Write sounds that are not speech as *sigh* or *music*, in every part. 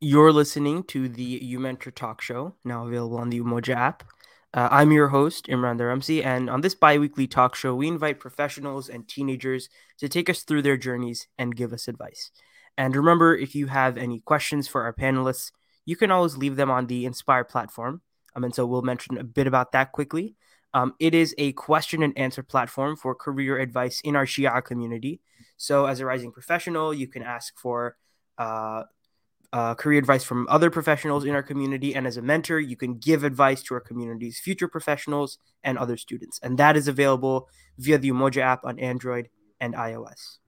You're listening to the UMentor Talk Show, now available on the Umoja app. Uh, I'm your host, Imran Dharamsi, and on this bi weekly talk show, we invite professionals and teenagers to take us through their journeys and give us advice. And remember, if you have any questions for our panelists, you can always leave them on the Inspire platform. Um, and so we'll mention a bit about that quickly. Um, it is a question and answer platform for career advice in our Shia community. So, as a rising professional, you can ask for uh, uh, career advice from other professionals in our community. And as a mentor, you can give advice to our community's future professionals and other students. And that is available via the Umoja app on Android and iOS.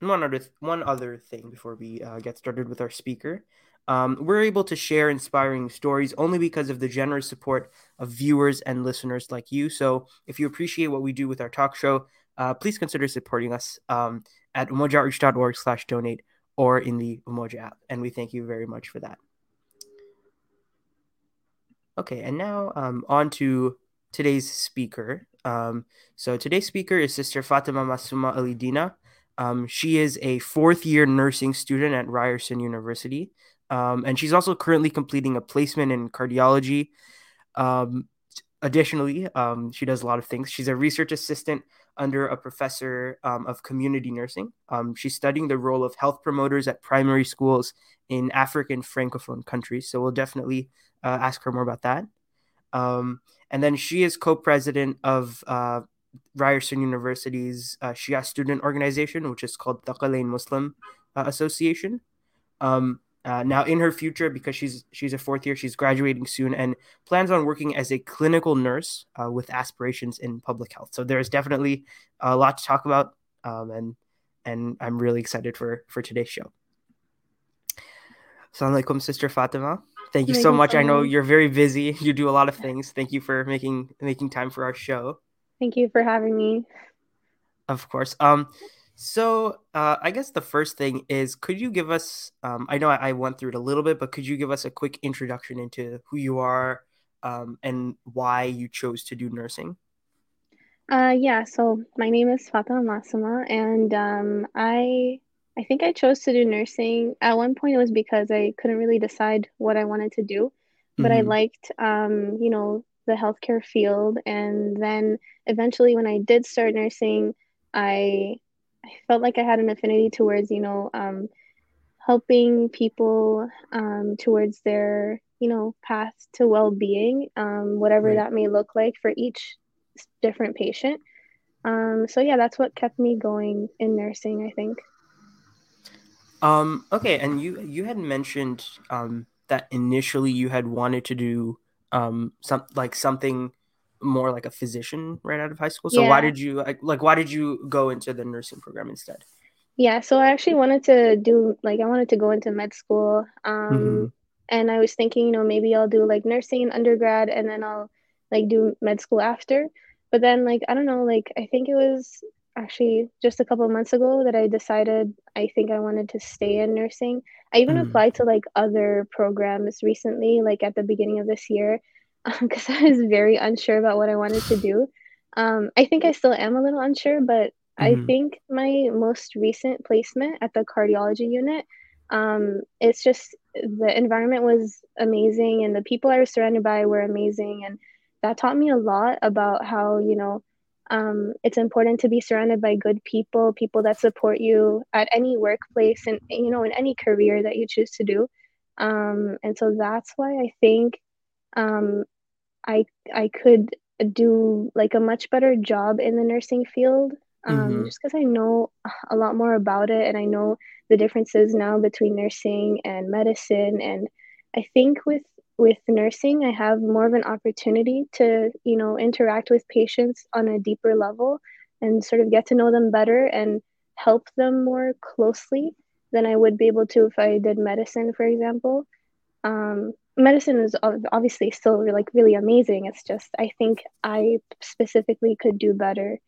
One other, one other thing before we uh, get started with our speaker. Um, we're able to share inspiring stories only because of the generous support of viewers and listeners like you. So if you appreciate what we do with our talk show, uh, please consider supporting us um, at umojaoutreach.org slash donate or in the Umoja app. And we thank you very much for that. Okay, and now um, on to today's speaker. Um, so today's speaker is Sister Fatema Masuma Alidina. Um, she is a fourth year nursing student at Ryerson University. Um, and she's also currently completing a placement in cardiology. Um, additionally, um, she does a lot of things. She's a research assistant under a professor um, of community nursing. Um, she's studying the role of health promoters at primary schools in African francophone countries. So we'll definitely uh, ask her more about that. Um, and then she is co-president of uh, Ryerson University's uh, Shia student organization, which is called Thaqalayn Muslim uh, Association. Uh, now, in her future, because she's she's a fourth year, she's graduating soon and plans on working as a clinical nurse uh, with aspirations in public health. So there's definitely a lot to talk about, um, and and I'm really excited for for today's show. Assalamu alaikum, Sister Fatema. Thank you so much. I know you're very busy. You do a lot of things. Thank you for making making time for our show. Thank you for having me. Of course. Um, so uh, I guess the first thing is, could you give us? Um, I know I, I, went through it a little bit, but could you give us a quick introduction into who you are um, and why you chose to do nursing? Uh, yeah. So my name is Fatema Masuma, and um, I I think I chose to do nursing. At one point, it was because I couldn't really decide what I wanted to do, but mm-hmm. I liked um, you know the healthcare field, and then eventually, when I did start nursing, I I felt like I had an affinity towards, you know, um, helping people um, towards their, you know, path to well being, um, whatever right. that may look like for each different patient. Um, so, yeah, that's what kept me going in nursing, I think. Um, okay, and you you had mentioned um, that initially you had wanted to do um, some like something more like a physician right out of high school. So yeah. why did you like, like why did you go into the nursing program instead? Yeah, so I actually wanted to do like I wanted to go into med school. Um mm-hmm. and I was thinking, you know, maybe I'll do like nursing in undergrad and then I'll like do med school after. But then like I don't know, like I think it was actually just a couple months ago that I decided I think I wanted to stay in nursing. I even mm-hmm. applied to like other programs recently, like at the beginning of this year *laughs* because I was very unsure about what I wanted to do. Um, I think I still am a little unsure, but mm-hmm. I think my most recent placement at the cardiology unit, um, it's just the environment was amazing and the people I was surrounded by were amazing. And that taught me a lot about how, you know, um, it's important to be surrounded by good people, people that support you at any workplace and, you know, in any career that you choose to do. Um, and so that's why I think um, I I could do like a much better job in the nursing field um, mm-hmm. just because I know a lot more about it and I know the differences now between nursing and medicine and I think with with nursing I have more of an opportunity to you know interact with patients on a deeper level and sort of get to know them better and help them more closely than I would be able to if I did medicine for example um, medicine is obviously still like really amazing it's just i think i specifically could do better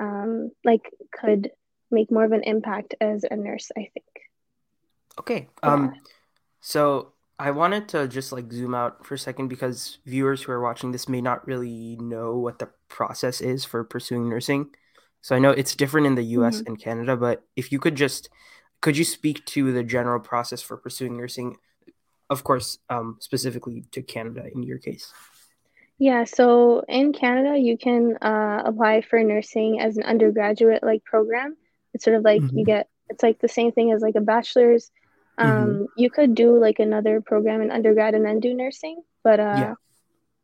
um, like could make more of an impact as a nurse i think okay um so i wanted to just like zoom out for a second because viewers who are watching this may not really know what the process is for pursuing nursing so i know it's different in the us mm-hmm. and canada but if you could just could you speak to the general process for pursuing nursing? Of course, um, specifically to Canada in your case. Yeah, so in Canada, you can uh, apply for nursing as an undergraduate like program. It's sort of like mm-hmm. you get it's like the same thing as like a bachelor's. Um, mm-hmm. You could do like another program in undergrad and then do nursing, but uh, yeah.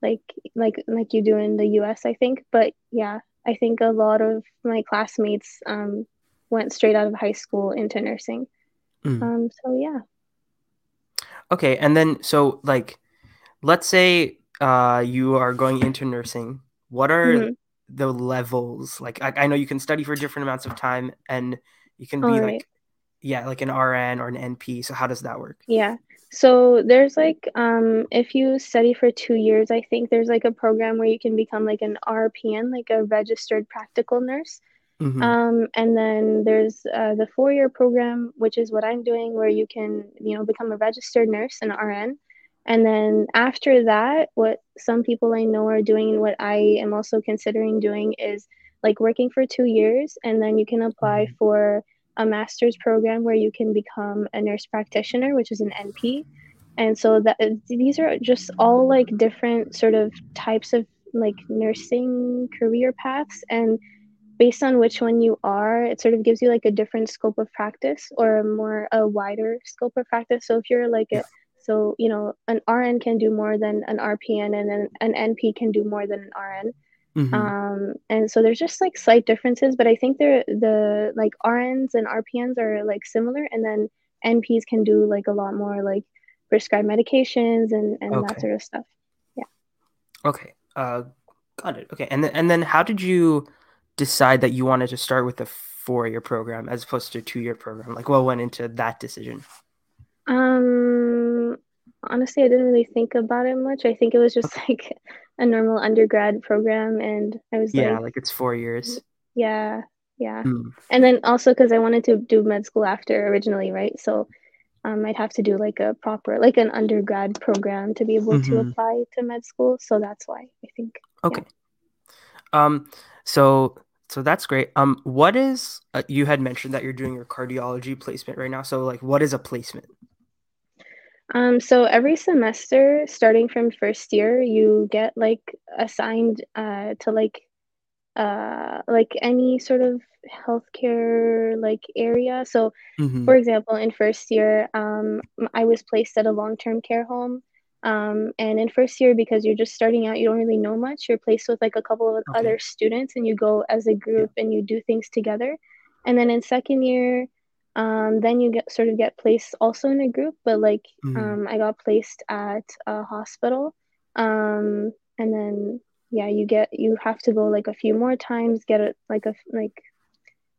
like like like you do in the U.S. I think. But yeah, I think a lot of my classmates um, went straight out of high school into nursing. Mm. Um, so yeah. Okay, and then so like, let's say uh, you are going into nursing. What are mm-hmm. the levels? Like, I, I, know you can study for different amounts of time, and you can be All like, right. yeah, like an RN or an NP. So how does that work? Yeah. So there's like, um, if you study for two years, I think there's like a program where you can become like an RPN, like a registered practical nurse. Mm-hmm. Um, and then there's uh, the four year program, which is what I'm doing, where you can, you know, become a registered nurse, an RN. And then after that, what some people I know are doing, and what I am also considering doing, is like working for two years, and then you can apply mm-hmm. for a master's program where you can become a nurse practitioner, which is an NP. And so that these are just all like different sort of types of like nursing career paths and based on which one you are, it sort of gives you like a different scope of practice or a more a wider scope of practice. So if you're like a so you know an RN can do more than an RPN, and then an NP can do more than an RN. Mm-hmm. Um, and so there's just like slight differences, but I think they're the like RNs and RPNs are like similar, and then NPs can do like a lot more like prescribe medications and and okay. that sort of stuff. Yeah. Okay. Uh, got it. Okay, and then and then how did you decide that you wanted to start with a four year program as opposed to a two year program? Like, what went into that decision? Um, honestly, I didn't really think about it much. I think it was just like a normal undergrad program, and I was yeah, like, like it's four years. Yeah, yeah, mm. and then also because I wanted to do med school after originally, right? So. Um, I'd have to do like a proper, like an undergrad program to be able mm-hmm. to apply to med school. So that's why I think. Okay. Yeah. Um, so so that's great. Um, what is uh, you had mentioned that you're doing your cardiology placement right now. So like, what is a placement? Um, so every semester, starting from first year, you get like assigned uh, to like uh, like any sort of healthcare like area. So, mm-hmm. for example, in first year, um, I was placed at a long term care home. Um, and in first year, because you're just starting out, you don't really know much. You're placed with like a couple of okay. other students, and you go as a group yeah. and you do things together. And then in second year, um, then you get sort of get placed also in a group, but like mm-hmm. um, I got placed at a hospital, um, and then yeah, you get you have to go like a few more times, get it like a like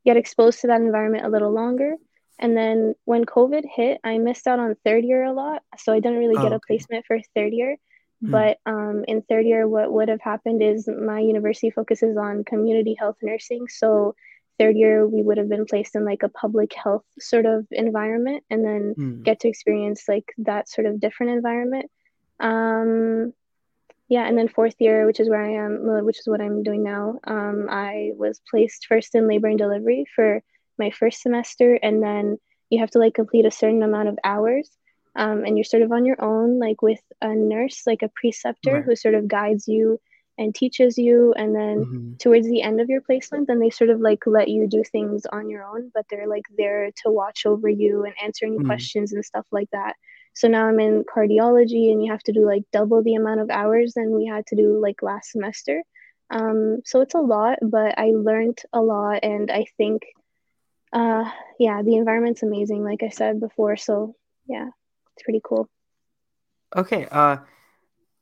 get exposed to that environment a little longer. And then when COVID hit, I missed out on third year a lot, so I didn't really get oh, okay. a placement for third year. Mm-hmm. But um, in third year, what would have happened is my university focuses on community health nursing, so third year we would have been placed in like a public health sort of environment and then mm. get to experience like that sort of different environment um yeah and then fourth year which is where i am which is what i'm doing now um i was placed first in labor and delivery for my first semester and then you have to like complete a certain amount of hours um, and you're sort of on your own like with a nurse like a preceptor right. who sort of guides you and teaches you and then mm-hmm. towards the end of your placement then they sort of like let you do things on your own but they're like there to watch over you and answer any mm-hmm. questions and stuff like that so now i'm in cardiology and you have to do like double the amount of hours than we had to do like last semester um, so it's a lot but i learned a lot and i think uh, yeah the environment's amazing like i said before so yeah it's pretty cool okay uh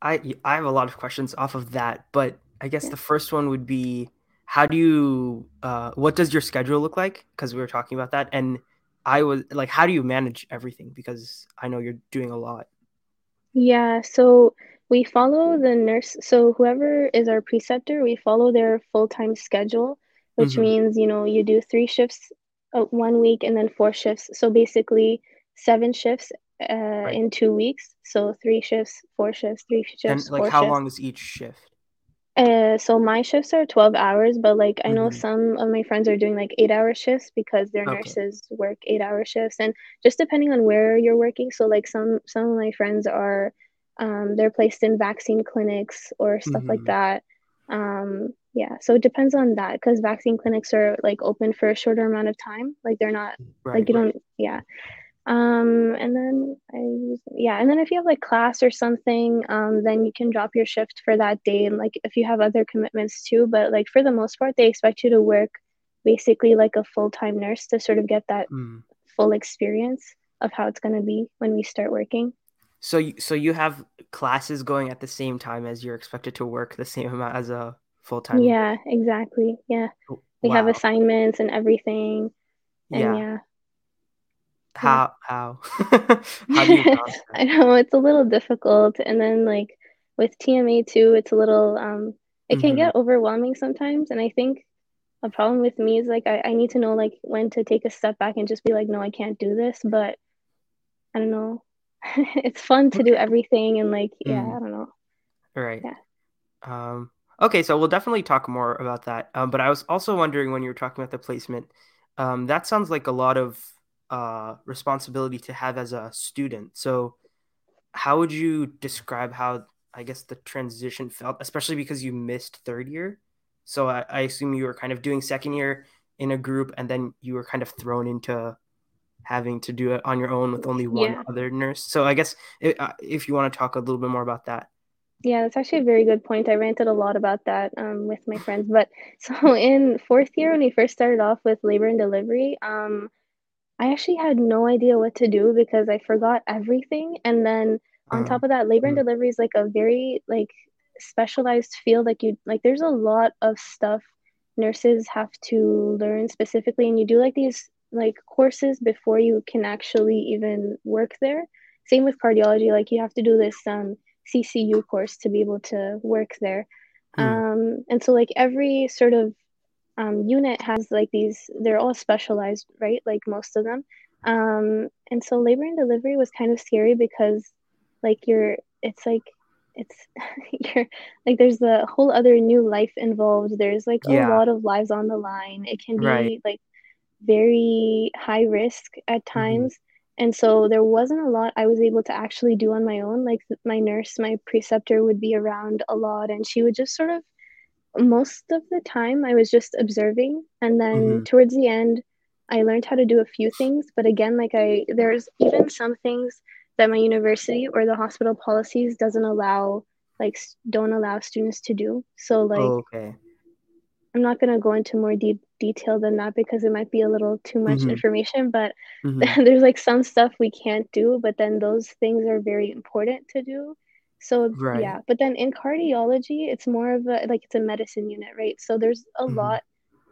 I I have a lot of questions off of that, but I guess yeah. the first one would be how do you uh, what does your schedule look like? Because we were talking about that, and I was like, how do you manage everything? Because I know you're doing a lot. Yeah, so we follow the nurse. So whoever is our preceptor, we follow their full time schedule, which mm-hmm. means you know you do three shifts one week and then four shifts. So basically seven shifts uh, right. in two weeks. So three shifts, four shifts, three shifts. And like, how shifts. long is each shift? Uh, so my shifts are 12 hours, but like I know Mm-hmm. some of my friends are doing like eight hour shifts because their Okay. nurses work eight hour shifts and just depending on where you're working. So like some some of my friends are um they're placed in vaccine clinics or stuff like Mm-hmm. that. Um yeah, so it depends on that because vaccine clinics are like open for a shorter amount of time. Like they're not Right. like you don't yeah. Um, and then I, yeah, and then if you have like class or something, um, then you can drop your shift for that day. And like if you have other commitments too, but like for the most part, they expect you to work basically like a full time nurse to sort of get that Mm. full experience of how it's going to be when we start working. So, you, so you have classes going at the same time as you're expected to work the same amount as a full time. Yeah, exactly. Yeah. We have assignments and everything. And Yeah. yeah. How how *laughs* how do you? *laughs* I know it's a little difficult. And then like with TMA too, it's a little um it can Mm-hmm. get overwhelming sometimes. And I think a problem with me is like I, I need to know like when to take a step back and just be like, no, I can't do this. But I don't know. *laughs* It's fun to do everything and like yeah, Mm. I don't know. Right. Yeah. Um, okay, so we'll definitely talk more about that. Um, but I was also wondering when you were talking about the placement, um, that sounds like a lot of uh, responsibility to have as a student. So, how would you describe how, I guess, the transition felt, especially because you missed third year? So, I, I assume you were kind of doing second year in a group, and then you were kind of thrown into having to do it on your own with only one Yeah. other nurse. So, I guess if, if you want to talk a little bit more about that. Yeah, that's actually a very good point. I ranted a lot about that um, with my friends. But *laughs* so in fourth year, when we first started off with labor and delivery, um, I actually had no idea what to do because I forgot everything. And then on Um, top of that, labor and mm, delivery is like a very like specialized field. Like you like there's a lot of stuff nurses have to learn specifically and you do like these like courses before you can actually even work there. Same with cardiology, like you have to do this um CCU course to be able to work there. mm, Um, and so like every sort of um, unit has like these they're all specialized right? Like most of them. Um, and so labor and delivery was kind of scary because like you're it's like it's *laughs* you're like there's a whole other new life involved. There's like a lot of lives on the line. It can right. be like very high risk at hmm times and so there wasn't a lot I was able to actually do on my own like my nurse my preceptor would be around a lot and she would just sort of most of the time I was just observing and then hmm towards the end I learned how to do a few things but again like I there's even some things that my university or the hospital policies doesn't allow like don't allow students to do so like Okay. I'm not going to go into more deep detail than that because it might be a little too much hmm information but hmm *laughs* there's like some stuff we can't do but then those things are very important to do. So Right. yeah but then in cardiology it's more of a like it's a medicine unit right? So there's a hmm lot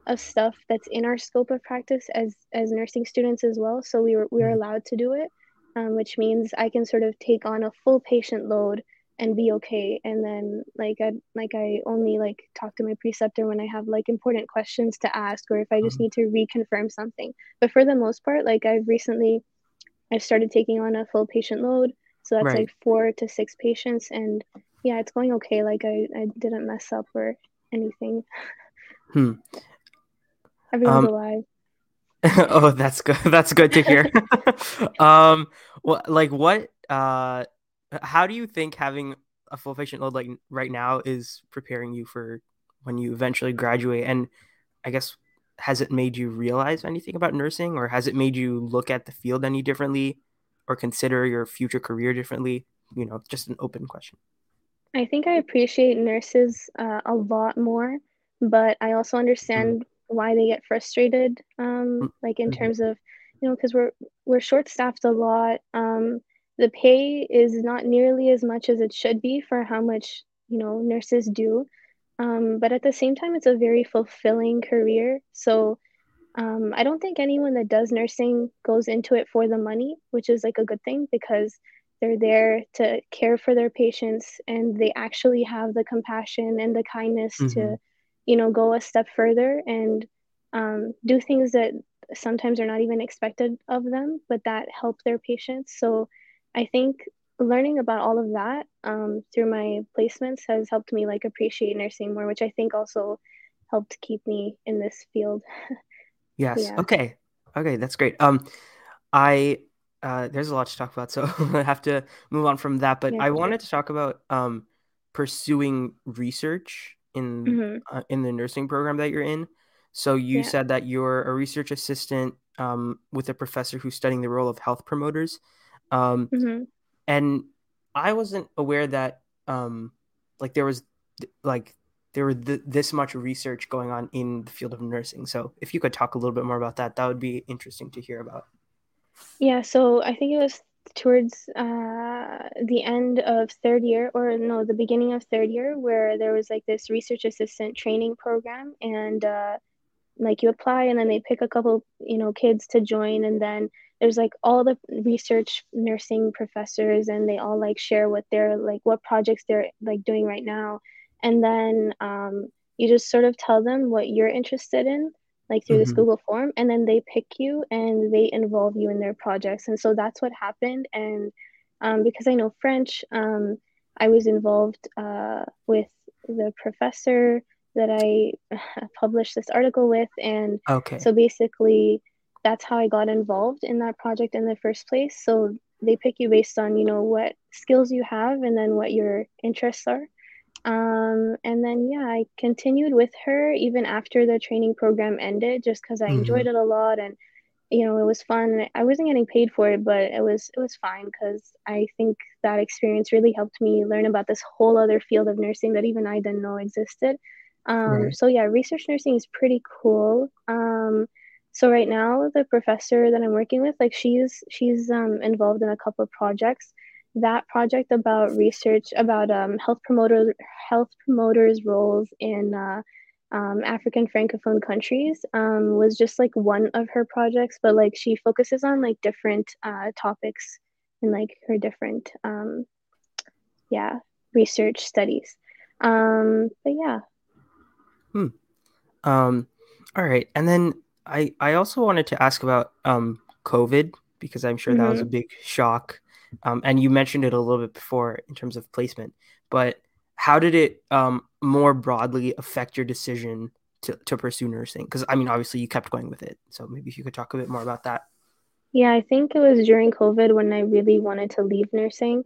of stuff that's in our scope of practice as as nursing students as well. So we were we were hmm allowed to do it um, which means i can sort of take on a full patient load and be okay and then like i like i only like talk to my preceptor when i have like important questions to ask or if i just hmm need to reconfirm something but for the most part like i've recently i've started taking on a full patient load so that's Right. like four to six patients and yeah it's going okay like i, I didn't mess up or anything Hmm. *laughs* everyone's Um. alive *laughs* oh, that's good. *laughs* That's good to hear. um. Well, like what? Uh. How do you think having a full patient load like right now is preparing you for when you eventually graduate? And I guess has it made you realize anything about nursing, or has it made you look at the field any differently, or consider your future career differently? You know, just an open question. I think I appreciate nurses uh, a lot more, but I also Mm, understand why they get frustrated. Um, mm, like in mhm, terms of, you know, because we're we're short staffed a lot. Um, the pay is not nearly as much as it should be for how much, you know, nurses do. Um, but at the same time, it's a very fulfilling career. So um, I don't think anyone that does nursing goes into it for the money, which is like a good thing because they're there to care for their patients and they actually have the compassion and the kindness to, mhm, you know, go a step further and um, do things that sometimes are not even expected of them, but that help their patients. So I think learning about all of that um, through my placements has helped me like appreciate nursing more, which I think also helped keep me in this field. *laughs* yes. Yeah. Okay. Okay, that's great. Um, I uh, there's a lot to talk about, so *laughs* I have to move on from that. But yeah, I sure. wanted to talk about um, pursuing research in mm-hmm. uh, in the nursing program that you're in. So you yeah. said that you're a research assistant um, with a professor who's studying the role of health promoters. Um, mm-hmm. And I wasn't aware that um, like there was like there were th- this much research going on in the field of nursing. So if you could talk a little bit more about that, that would be interesting to hear about. Yeah, so I think it was towards uh, the end of third year, or no, the beginning of third year, where there was like this research assistant training program, and uh, like you apply, and then they pick a couple, you know, kids to join, and then there's like all the research nursing professors, and they all like share what they're like, what projects they're like doing right now, and then um, you just sort of tell them what you're interested in like through mm-hmm. this Google form, and then they pick you and they involve you in their projects. And so that's what happened. And um, because I know French, um, I was involved uh, with the professor that I *laughs* published this article with. And okay. so basically, that's how I got involved in that project in the first place. So they pick you based on, you know, what skills you have and then what your interests are. Um, and then, yeah, I continued with her even after the training program ended, just because I mm-hmm. enjoyed it a lot and, you know, it was fun. I wasn't getting paid for it, but it was it was fine because I think that experience really helped me learn about this whole other field of nursing that even I didn't know existed. Um, right. So yeah, research nursing is pretty cool. Um, so right now, the professor that I'm working with, like she's she's um, involved in a couple of projects that project about research about um, health promoter health promoters roles in uh, um, African francophone countries um, was just like one of her projects, but like she focuses on like different uh, topics and like her different um, yeah research studies. Um, but yeah. Hmm. Um. All right, and then I I also wanted to ask about um COVID because I'm sure mm-hmm. that was a mm-hmm. big shock um, and you mentioned it a little bit before in terms of placement, but how did it um, more broadly affect your decision to, to pursue nursing? Because I mean, obviously you kept going with it. So maybe if you could talk a bit more about that. Yeah, I think it was during COVID when I really wanted to leave nursing.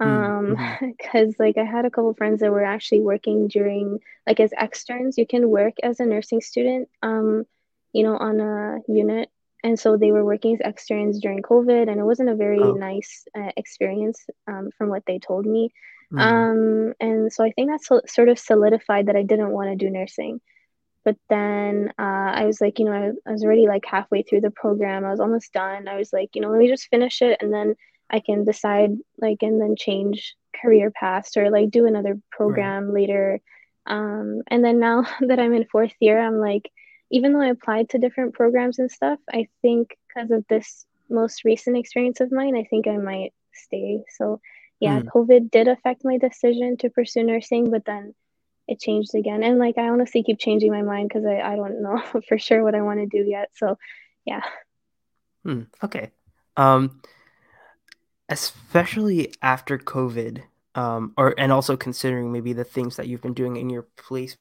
Hmm, um mm-hmm. *laughs* because like i had a couple friends that were actually working during like as externs you can work as a nursing student um you know on a unit and so they were working as externs during covid and it wasn't a very oh. nice uh, experience um, from what they told me mm. um, and so i think that so- sort of solidified that i didn't want to do nursing but then uh, i was like you know I, I was already like halfway through the program i was almost done i was like you know let me just finish it and then i can decide like and then change career paths or like do another program right. later um, and then now *laughs* that i'm in fourth year i'm like even though I applied to different programs and stuff, I think because of this most recent experience of mine, I think I might stay. So, yeah, mm. COVID did affect my decision to pursue nursing, but then it changed again. And like, I honestly keep changing my mind because I, I don't know *laughs* for sure what I want to do yet. So, yeah. Hmm. Okay. Um, especially after COVID, um, or and also considering maybe the things that you've been doing in your place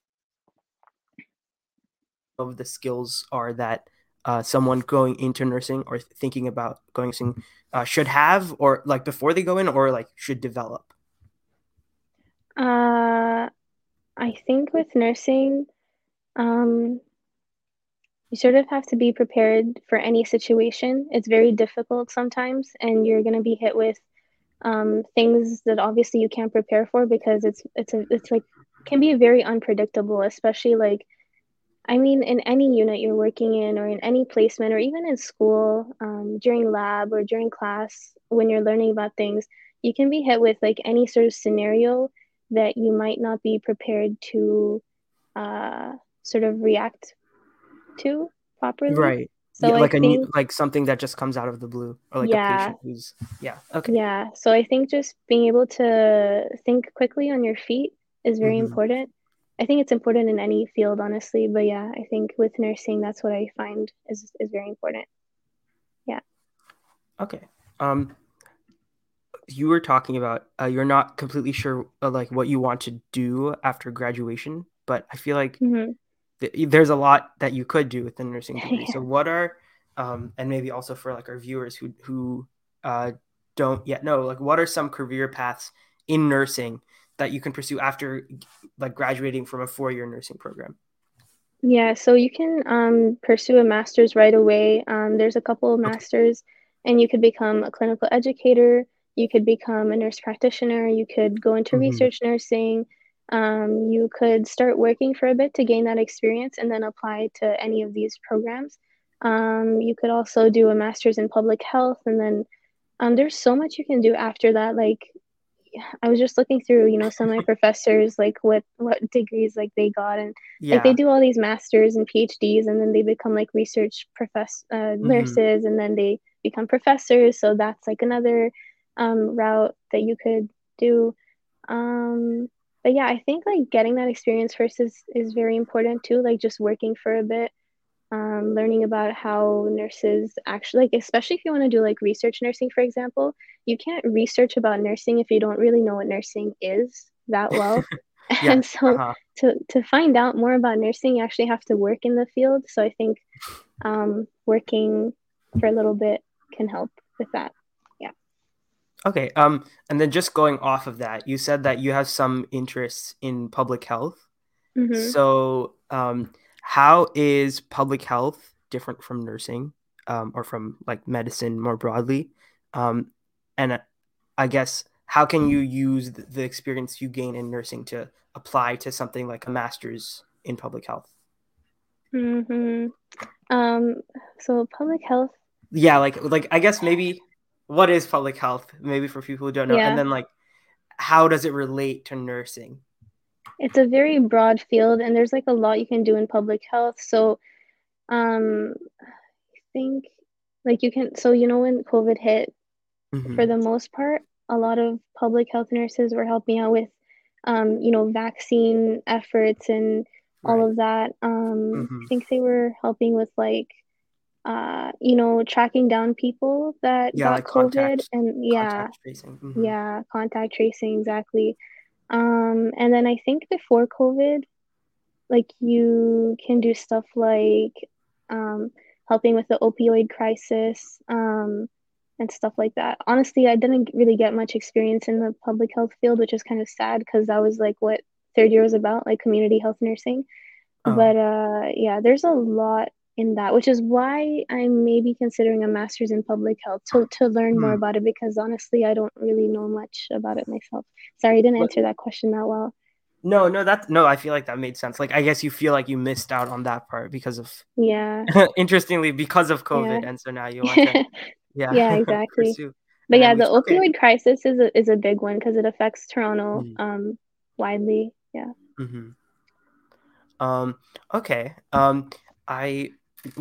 of the skills are that uh, someone going into nursing or thinking about going nursing uh, should have, or like before they go in, or like should develop? Uh, I think with nursing, um, you sort of have to be prepared for any situation. It's very difficult sometimes, and you're going to be hit with um, things that obviously you can't prepare for because it's it's a, it's like can be very unpredictable, especially like I mean, in any unit you're working in, or in any placement, or even in school, um, during lab or during class, when you're learning about things, you can be hit with like any sort of scenario that you might not be prepared to uh, sort of react to properly. Right. So yeah, like think, a new, like something that just comes out of the blue, or like yeah, a patient who's yeah okay. Yeah. So I think just being able to think quickly on your feet is very mm-hmm. important I think it's important in any field, honestly. But yeah, I think with nursing, that's what I find is is very important. Yeah. Okay. Um. you were talking about uh, you're not completely sure uh, like what you want to do after graduation, but I feel like mm-hmm. th- there's a lot that you could do with the nursing *laughs* degree. yeah. So what are um, and maybe also for like our viewers who who uh, don't yet know like what are some career paths in nursing that you can pursue after like graduating from a four-year nursing program? Yeah, so you can um, pursue a master's right away. Um, there's a couple of masters, okay. and you could become a clinical educator. You could become a nurse practitioner. You could go into mm-hmm. research nursing. Um, you could start working for a bit to gain that experience and then apply to any of these programs. Um, you could also do a master's in public health, and then um, there's so much you can do after that. Like I was just looking through, you know, some of my professors, like what what degrees like they got, and yeah. like they do all these masters and PhDs, and then they become like research profess uh, mm-hmm. nurses, and then they become professors. So that's like another um, route that you could do. Um, but yeah, I think like getting that experience first is is very important too. Like just working for a bit um, learning about how nurses actually like especially if you want to do like research nursing for example you can't research about nursing if you don't really know what nursing is that *laughs* well. Yeah, and so uh-huh. to to find out more about nursing you actually have to work in the field. So i think um, working for a little bit can help with that. Yeah. Okay um and then just going off of that you said that you have some interests in public health. Mm-hmm. so um how is public health different from nursing um, or from like medicine more broadly um, and uh, i guess how can you use the experience you gain in nursing to apply to something like a master's in public health mm-hmm. um, so public health yeah like like i guess maybe what is public health maybe for people who don't know yeah. and then like how does it relate to nursing it's a very broad field and there's like a lot you can do in public health so um i think like you can so you know when covid hit mm-hmm. for the most part a lot of public health nurses were helping out with um you know vaccine efforts and right. all of that um mm-hmm. i think they were helping with like uh you know tracking down people that yeah, got like covid contact, and yeah mm-hmm. yeah contact tracing exactly um, and then I think before COVID, like you can do stuff like um, helping with the opioid crisis um, and stuff like that. Honestly, I didn't really get much experience in the public health field, which is kind of sad because that was like what third year was about, like community health nursing. Oh. But uh, yeah, there's a lot in that, which is why I'm maybe considering a master's in public health to, to learn mm. more hmm. about it because honestly, I don't really know much about it myself. Sorry, I didn't answer that question that well. No, no, that no, I feel like that made sense. Like I guess you feel like you missed out on that part because of yeah. *laughs* interestingly, because of COVID, yeah. and so now you want to *laughs* yeah yeah *laughs* exactly. but yeah, the okay. opioid crisis is a, is a big one because it affects Toronto mm. um widely. Yeah. Mm-hmm. Um. Okay. Um. I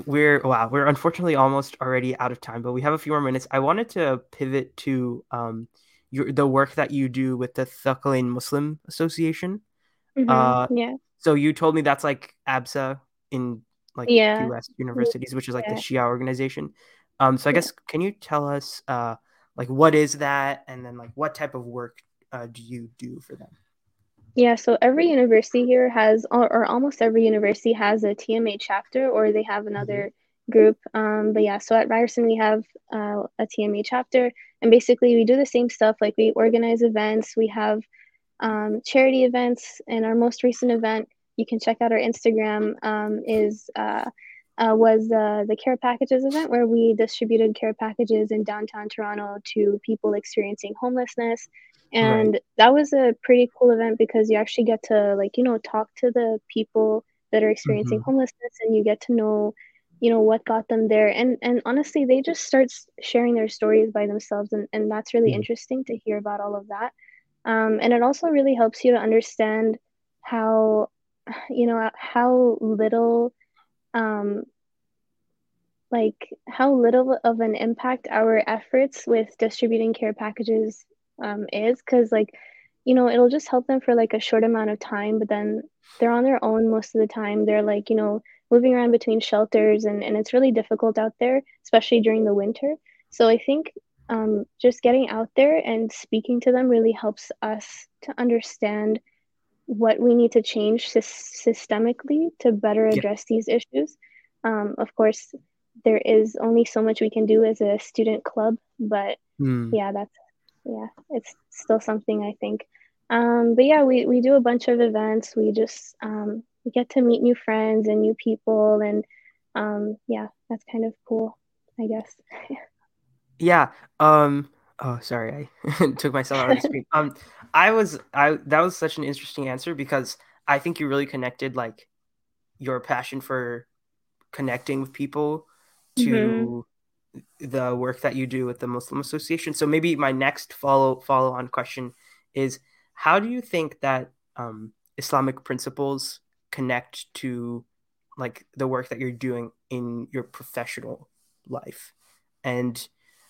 we're wow we're unfortunately almost already out of time but we have a few more minutes i wanted to pivot to um your the work that you do with the Thaqalayn muslim association mm-hmm. uh yeah so you told me that's like absa in like yeah. us universities which is like yeah. the shia organization um so i guess can you tell us uh like what is that and then like what type of work uh, do you do for them yeah, so every university here has, or, or, almost every university has a TMA chapter, or they have another mm-hmm. group. Um, but yeah, so at Ryerson we have uh, a TMA chapter, and basically we do the same stuff. Like we organize events, we have um, charity events, and our most recent event, you can check out our Instagram, um, is uh, uh, was uh, the care packages event where we distributed care packages in downtown Toronto to people experiencing homelessness and right. that was a pretty cool event because you actually get to like you know talk to the people that are experiencing mm-hmm. homelessness and you get to know you know what got them there and and honestly they just start sharing their stories by themselves and, and that's really mm-hmm. interesting to hear about all of that um, and it also really helps you to understand how you know how little um, like how little of an impact our efforts with distributing care packages um, is because like you know it'll just help them for like a short amount of time but then they're on their own most of the time they're like you know moving around between shelters and, and it's really difficult out there especially during the winter so i think um, just getting out there and speaking to them really helps us to understand what we need to change systemically to better address yeah. these issues. Um, of course, there is only so much we can do as a student club, but mm. yeah, that's yeah, it's still something I think. Um, but yeah, we we do a bunch of events. We just um, we get to meet new friends and new people, and um, yeah, that's kind of cool, I guess. yeah. Um. Oh, sorry, I *laughs* took myself out of the *laughs* screen. Um, I was I that was such an interesting answer because I think you really connected like your passion for connecting with people to mm-hmm. The work that you do with the Muslim Association. So maybe my next follow follow on question is how do you think that um, Islamic principles connect to like the work that you're doing in your professional life? And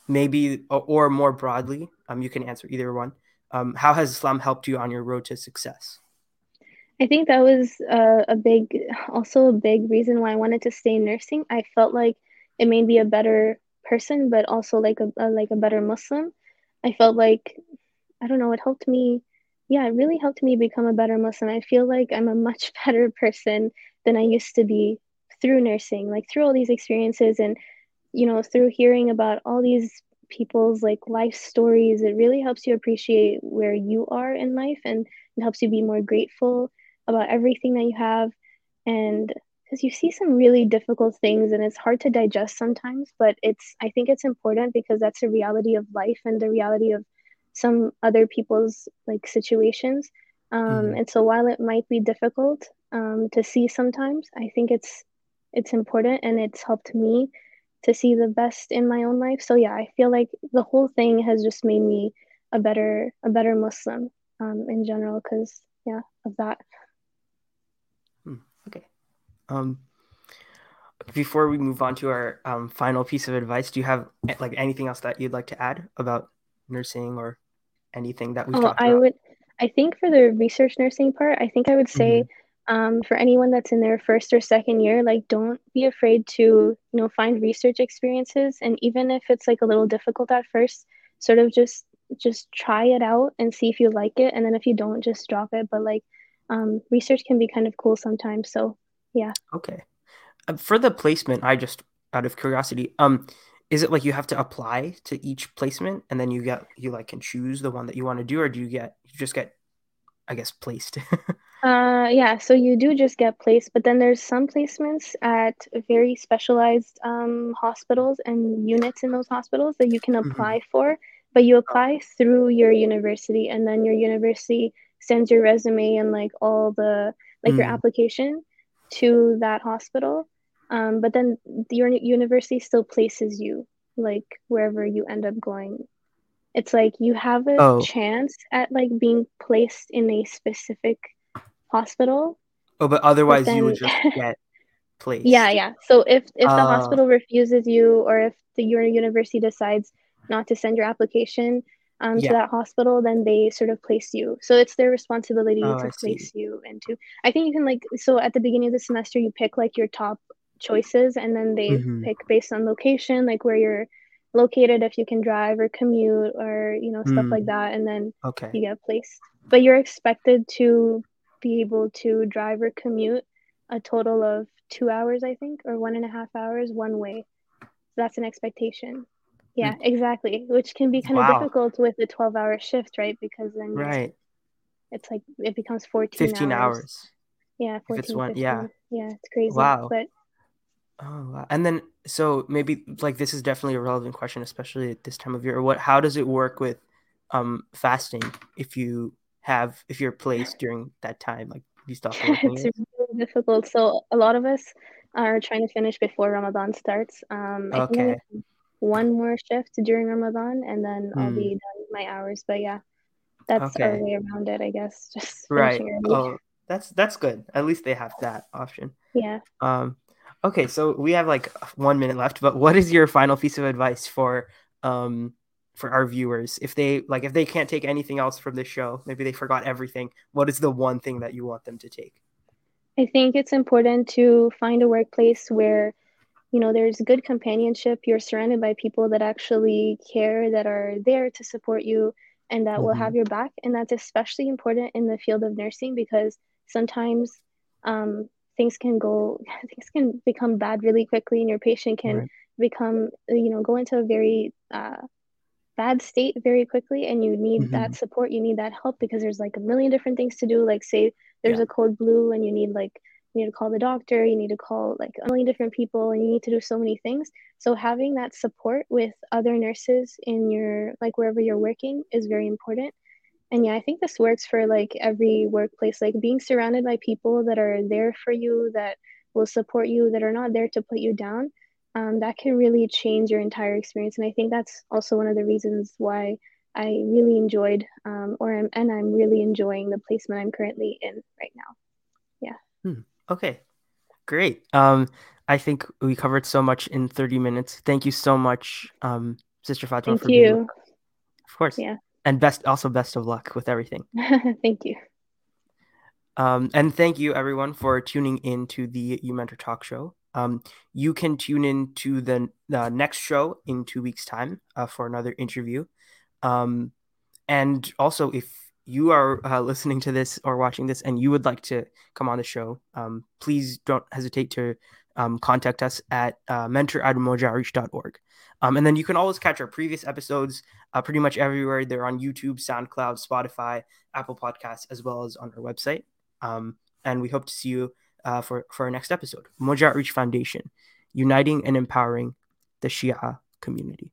maybe or, more broadly um, you can answer either one um, how has islam helped you on your road to success? I think that was uh, a big also a big reason why i wanted to stay in nursing. I felt like it made me a better person but also like a, a like a better muslim. I felt like i don't know it helped me. Yeah it really helped me become a better muslim. I feel like i'm a much *laughs* better person than i used to be through nursing like through all these experiences and you know through hearing about all these people's like life stories. It really helps you appreciate where you are in life and it helps you be more grateful about everything that you have. And because you see some really difficult things and it's hard to digest sometimes but it's i think it's important because that's a reality of life and the reality of some other people's like situations. Um, mm. and so while it might be difficult um, to see sometimes i think it's it's important and it's helped me to see the best in my own life. So yeah i feel like the whole thing has just made me a better a better muslim um, in general because yeah of that um, before we move on to our um, final piece of advice, do you have like anything else that you'd like to add about nursing or anything that we? Oh, I would. I think for the research nursing part, I think I would say mm-hmm. um, for anyone that's in their first or second year, like don't be afraid to you know find research experiences, and even if it's like a little difficult at first, sort of just just try it out and see if you like it, and then if you don't, just drop it. But like um, research can be kind of cool sometimes, so yeah. Okay. Uh, for the placement, I just out of curiosity, um, is it like you have to apply to each placement and then you get you like can choose the one that you want to do, or do you get you just get, I guess, placed? *laughs* uh, yeah. So you do just get placed, but then there's some placements at very specialized um, hospitals and units in those hospitals that you can mm-hmm. apply mm-hmm. for. But you apply through your university, and then your university sends your resume and like all the like mm. your application to that hospital. Um, but then your university still places you like wherever you end up going. It's like you have a oh. chance at like being placed in a specific hospital. Oh, but otherwise but then... you would just *laughs* get placed. Yeah, yeah. So if if uh... the hospital refuses you, or if the your university decides not to send your application, um, yeah. to that hospital, then they sort of place you. So it's their responsibility oh, to I place see. you into. I think you can like so at the beginning of the semester you pick like your top choices, and then they mm-hmm. pick based on location, like where you're located, if you can drive or commute or you know stuff mm. like that, and then okay. you get placed. But you're expected to be able to drive or commute a total of two hours, I think, or one and a half hours one way. So that's an expectation. Yeah, exactly. Which can be kind wow. of difficult with a 12 hour shift, right? Because then right. it's like it becomes 14 15 hours. hours. Yeah, 14, if it's one, 15. yeah. Yeah, it's crazy. Wow. But Oh, wow. And then so maybe like this is definitely a relevant question especially at this time of year. What how does it work with um fasting if you have if you're placed during that time like you stop *laughs* it's really difficult. So a lot of us are trying to finish before Ramadan starts. Um I okay one more shift during Ramadan and then I'll be hmm. done my hours. But yeah, that's okay. our way around it, I guess. *laughs* Just right. Oh, that's that's good. At least they have that option. Yeah. Um. Okay, so we have like one minute left, but what is your final piece of advice for um for our viewers if they like if they can't take anything else from this show maybe they forgot everything what is the one thing that you want them to take i think it's important to find a workplace where you know there's good companionship you're surrounded by people that actually care that are there to support you and that mm-hmm. will have mm-hmm. your back and that's especially important in the field of nursing because sometimes um, things can go *laughs* things can become bad really quickly and your patient can right. become you know go into a very uh, bad state very quickly and you need mm-hmm. that support you need that help because there's like a million different things to do like say there's yeah. a code blue and you need like you need to call the doctor you need to call like a million different people and you need to do so many things. So having that support with other nurses in your like wherever you're working is very important. And yeah i think this works for like every workplace like being surrounded by people that are there for you that will support you that are not there to put you down um, that can really change your entire experience. And i think that's also one of the reasons why i really enjoyed um, or I'm, and i'm really enjoying the placement i'm currently in right now. Yeah. Hmm. Okay great um, i think we covered so much in 30 minutes thank you so much um, sister Fatema thank you being... of course yeah and best also best of luck with everything. *laughs* thank you. Um, and thank you everyone for tuning in to the You Mentor Talk Show. Um, you can tune in to the, the next show in two weeks' time uh, for another interview. Um, and also, if you are uh, listening to this or watching this and you would like to come on the show, um, please don't hesitate to um, contact us at uh. Um, and then you can always catch our previous episodes uh, pretty much everywhere. They're on YouTube, SoundCloud, Spotify, Apple Podcasts, as well as on our website. Um, and we hope to see you uh, for, for our next episode. Moja Outreach Foundation, uniting and empowering the Shia community.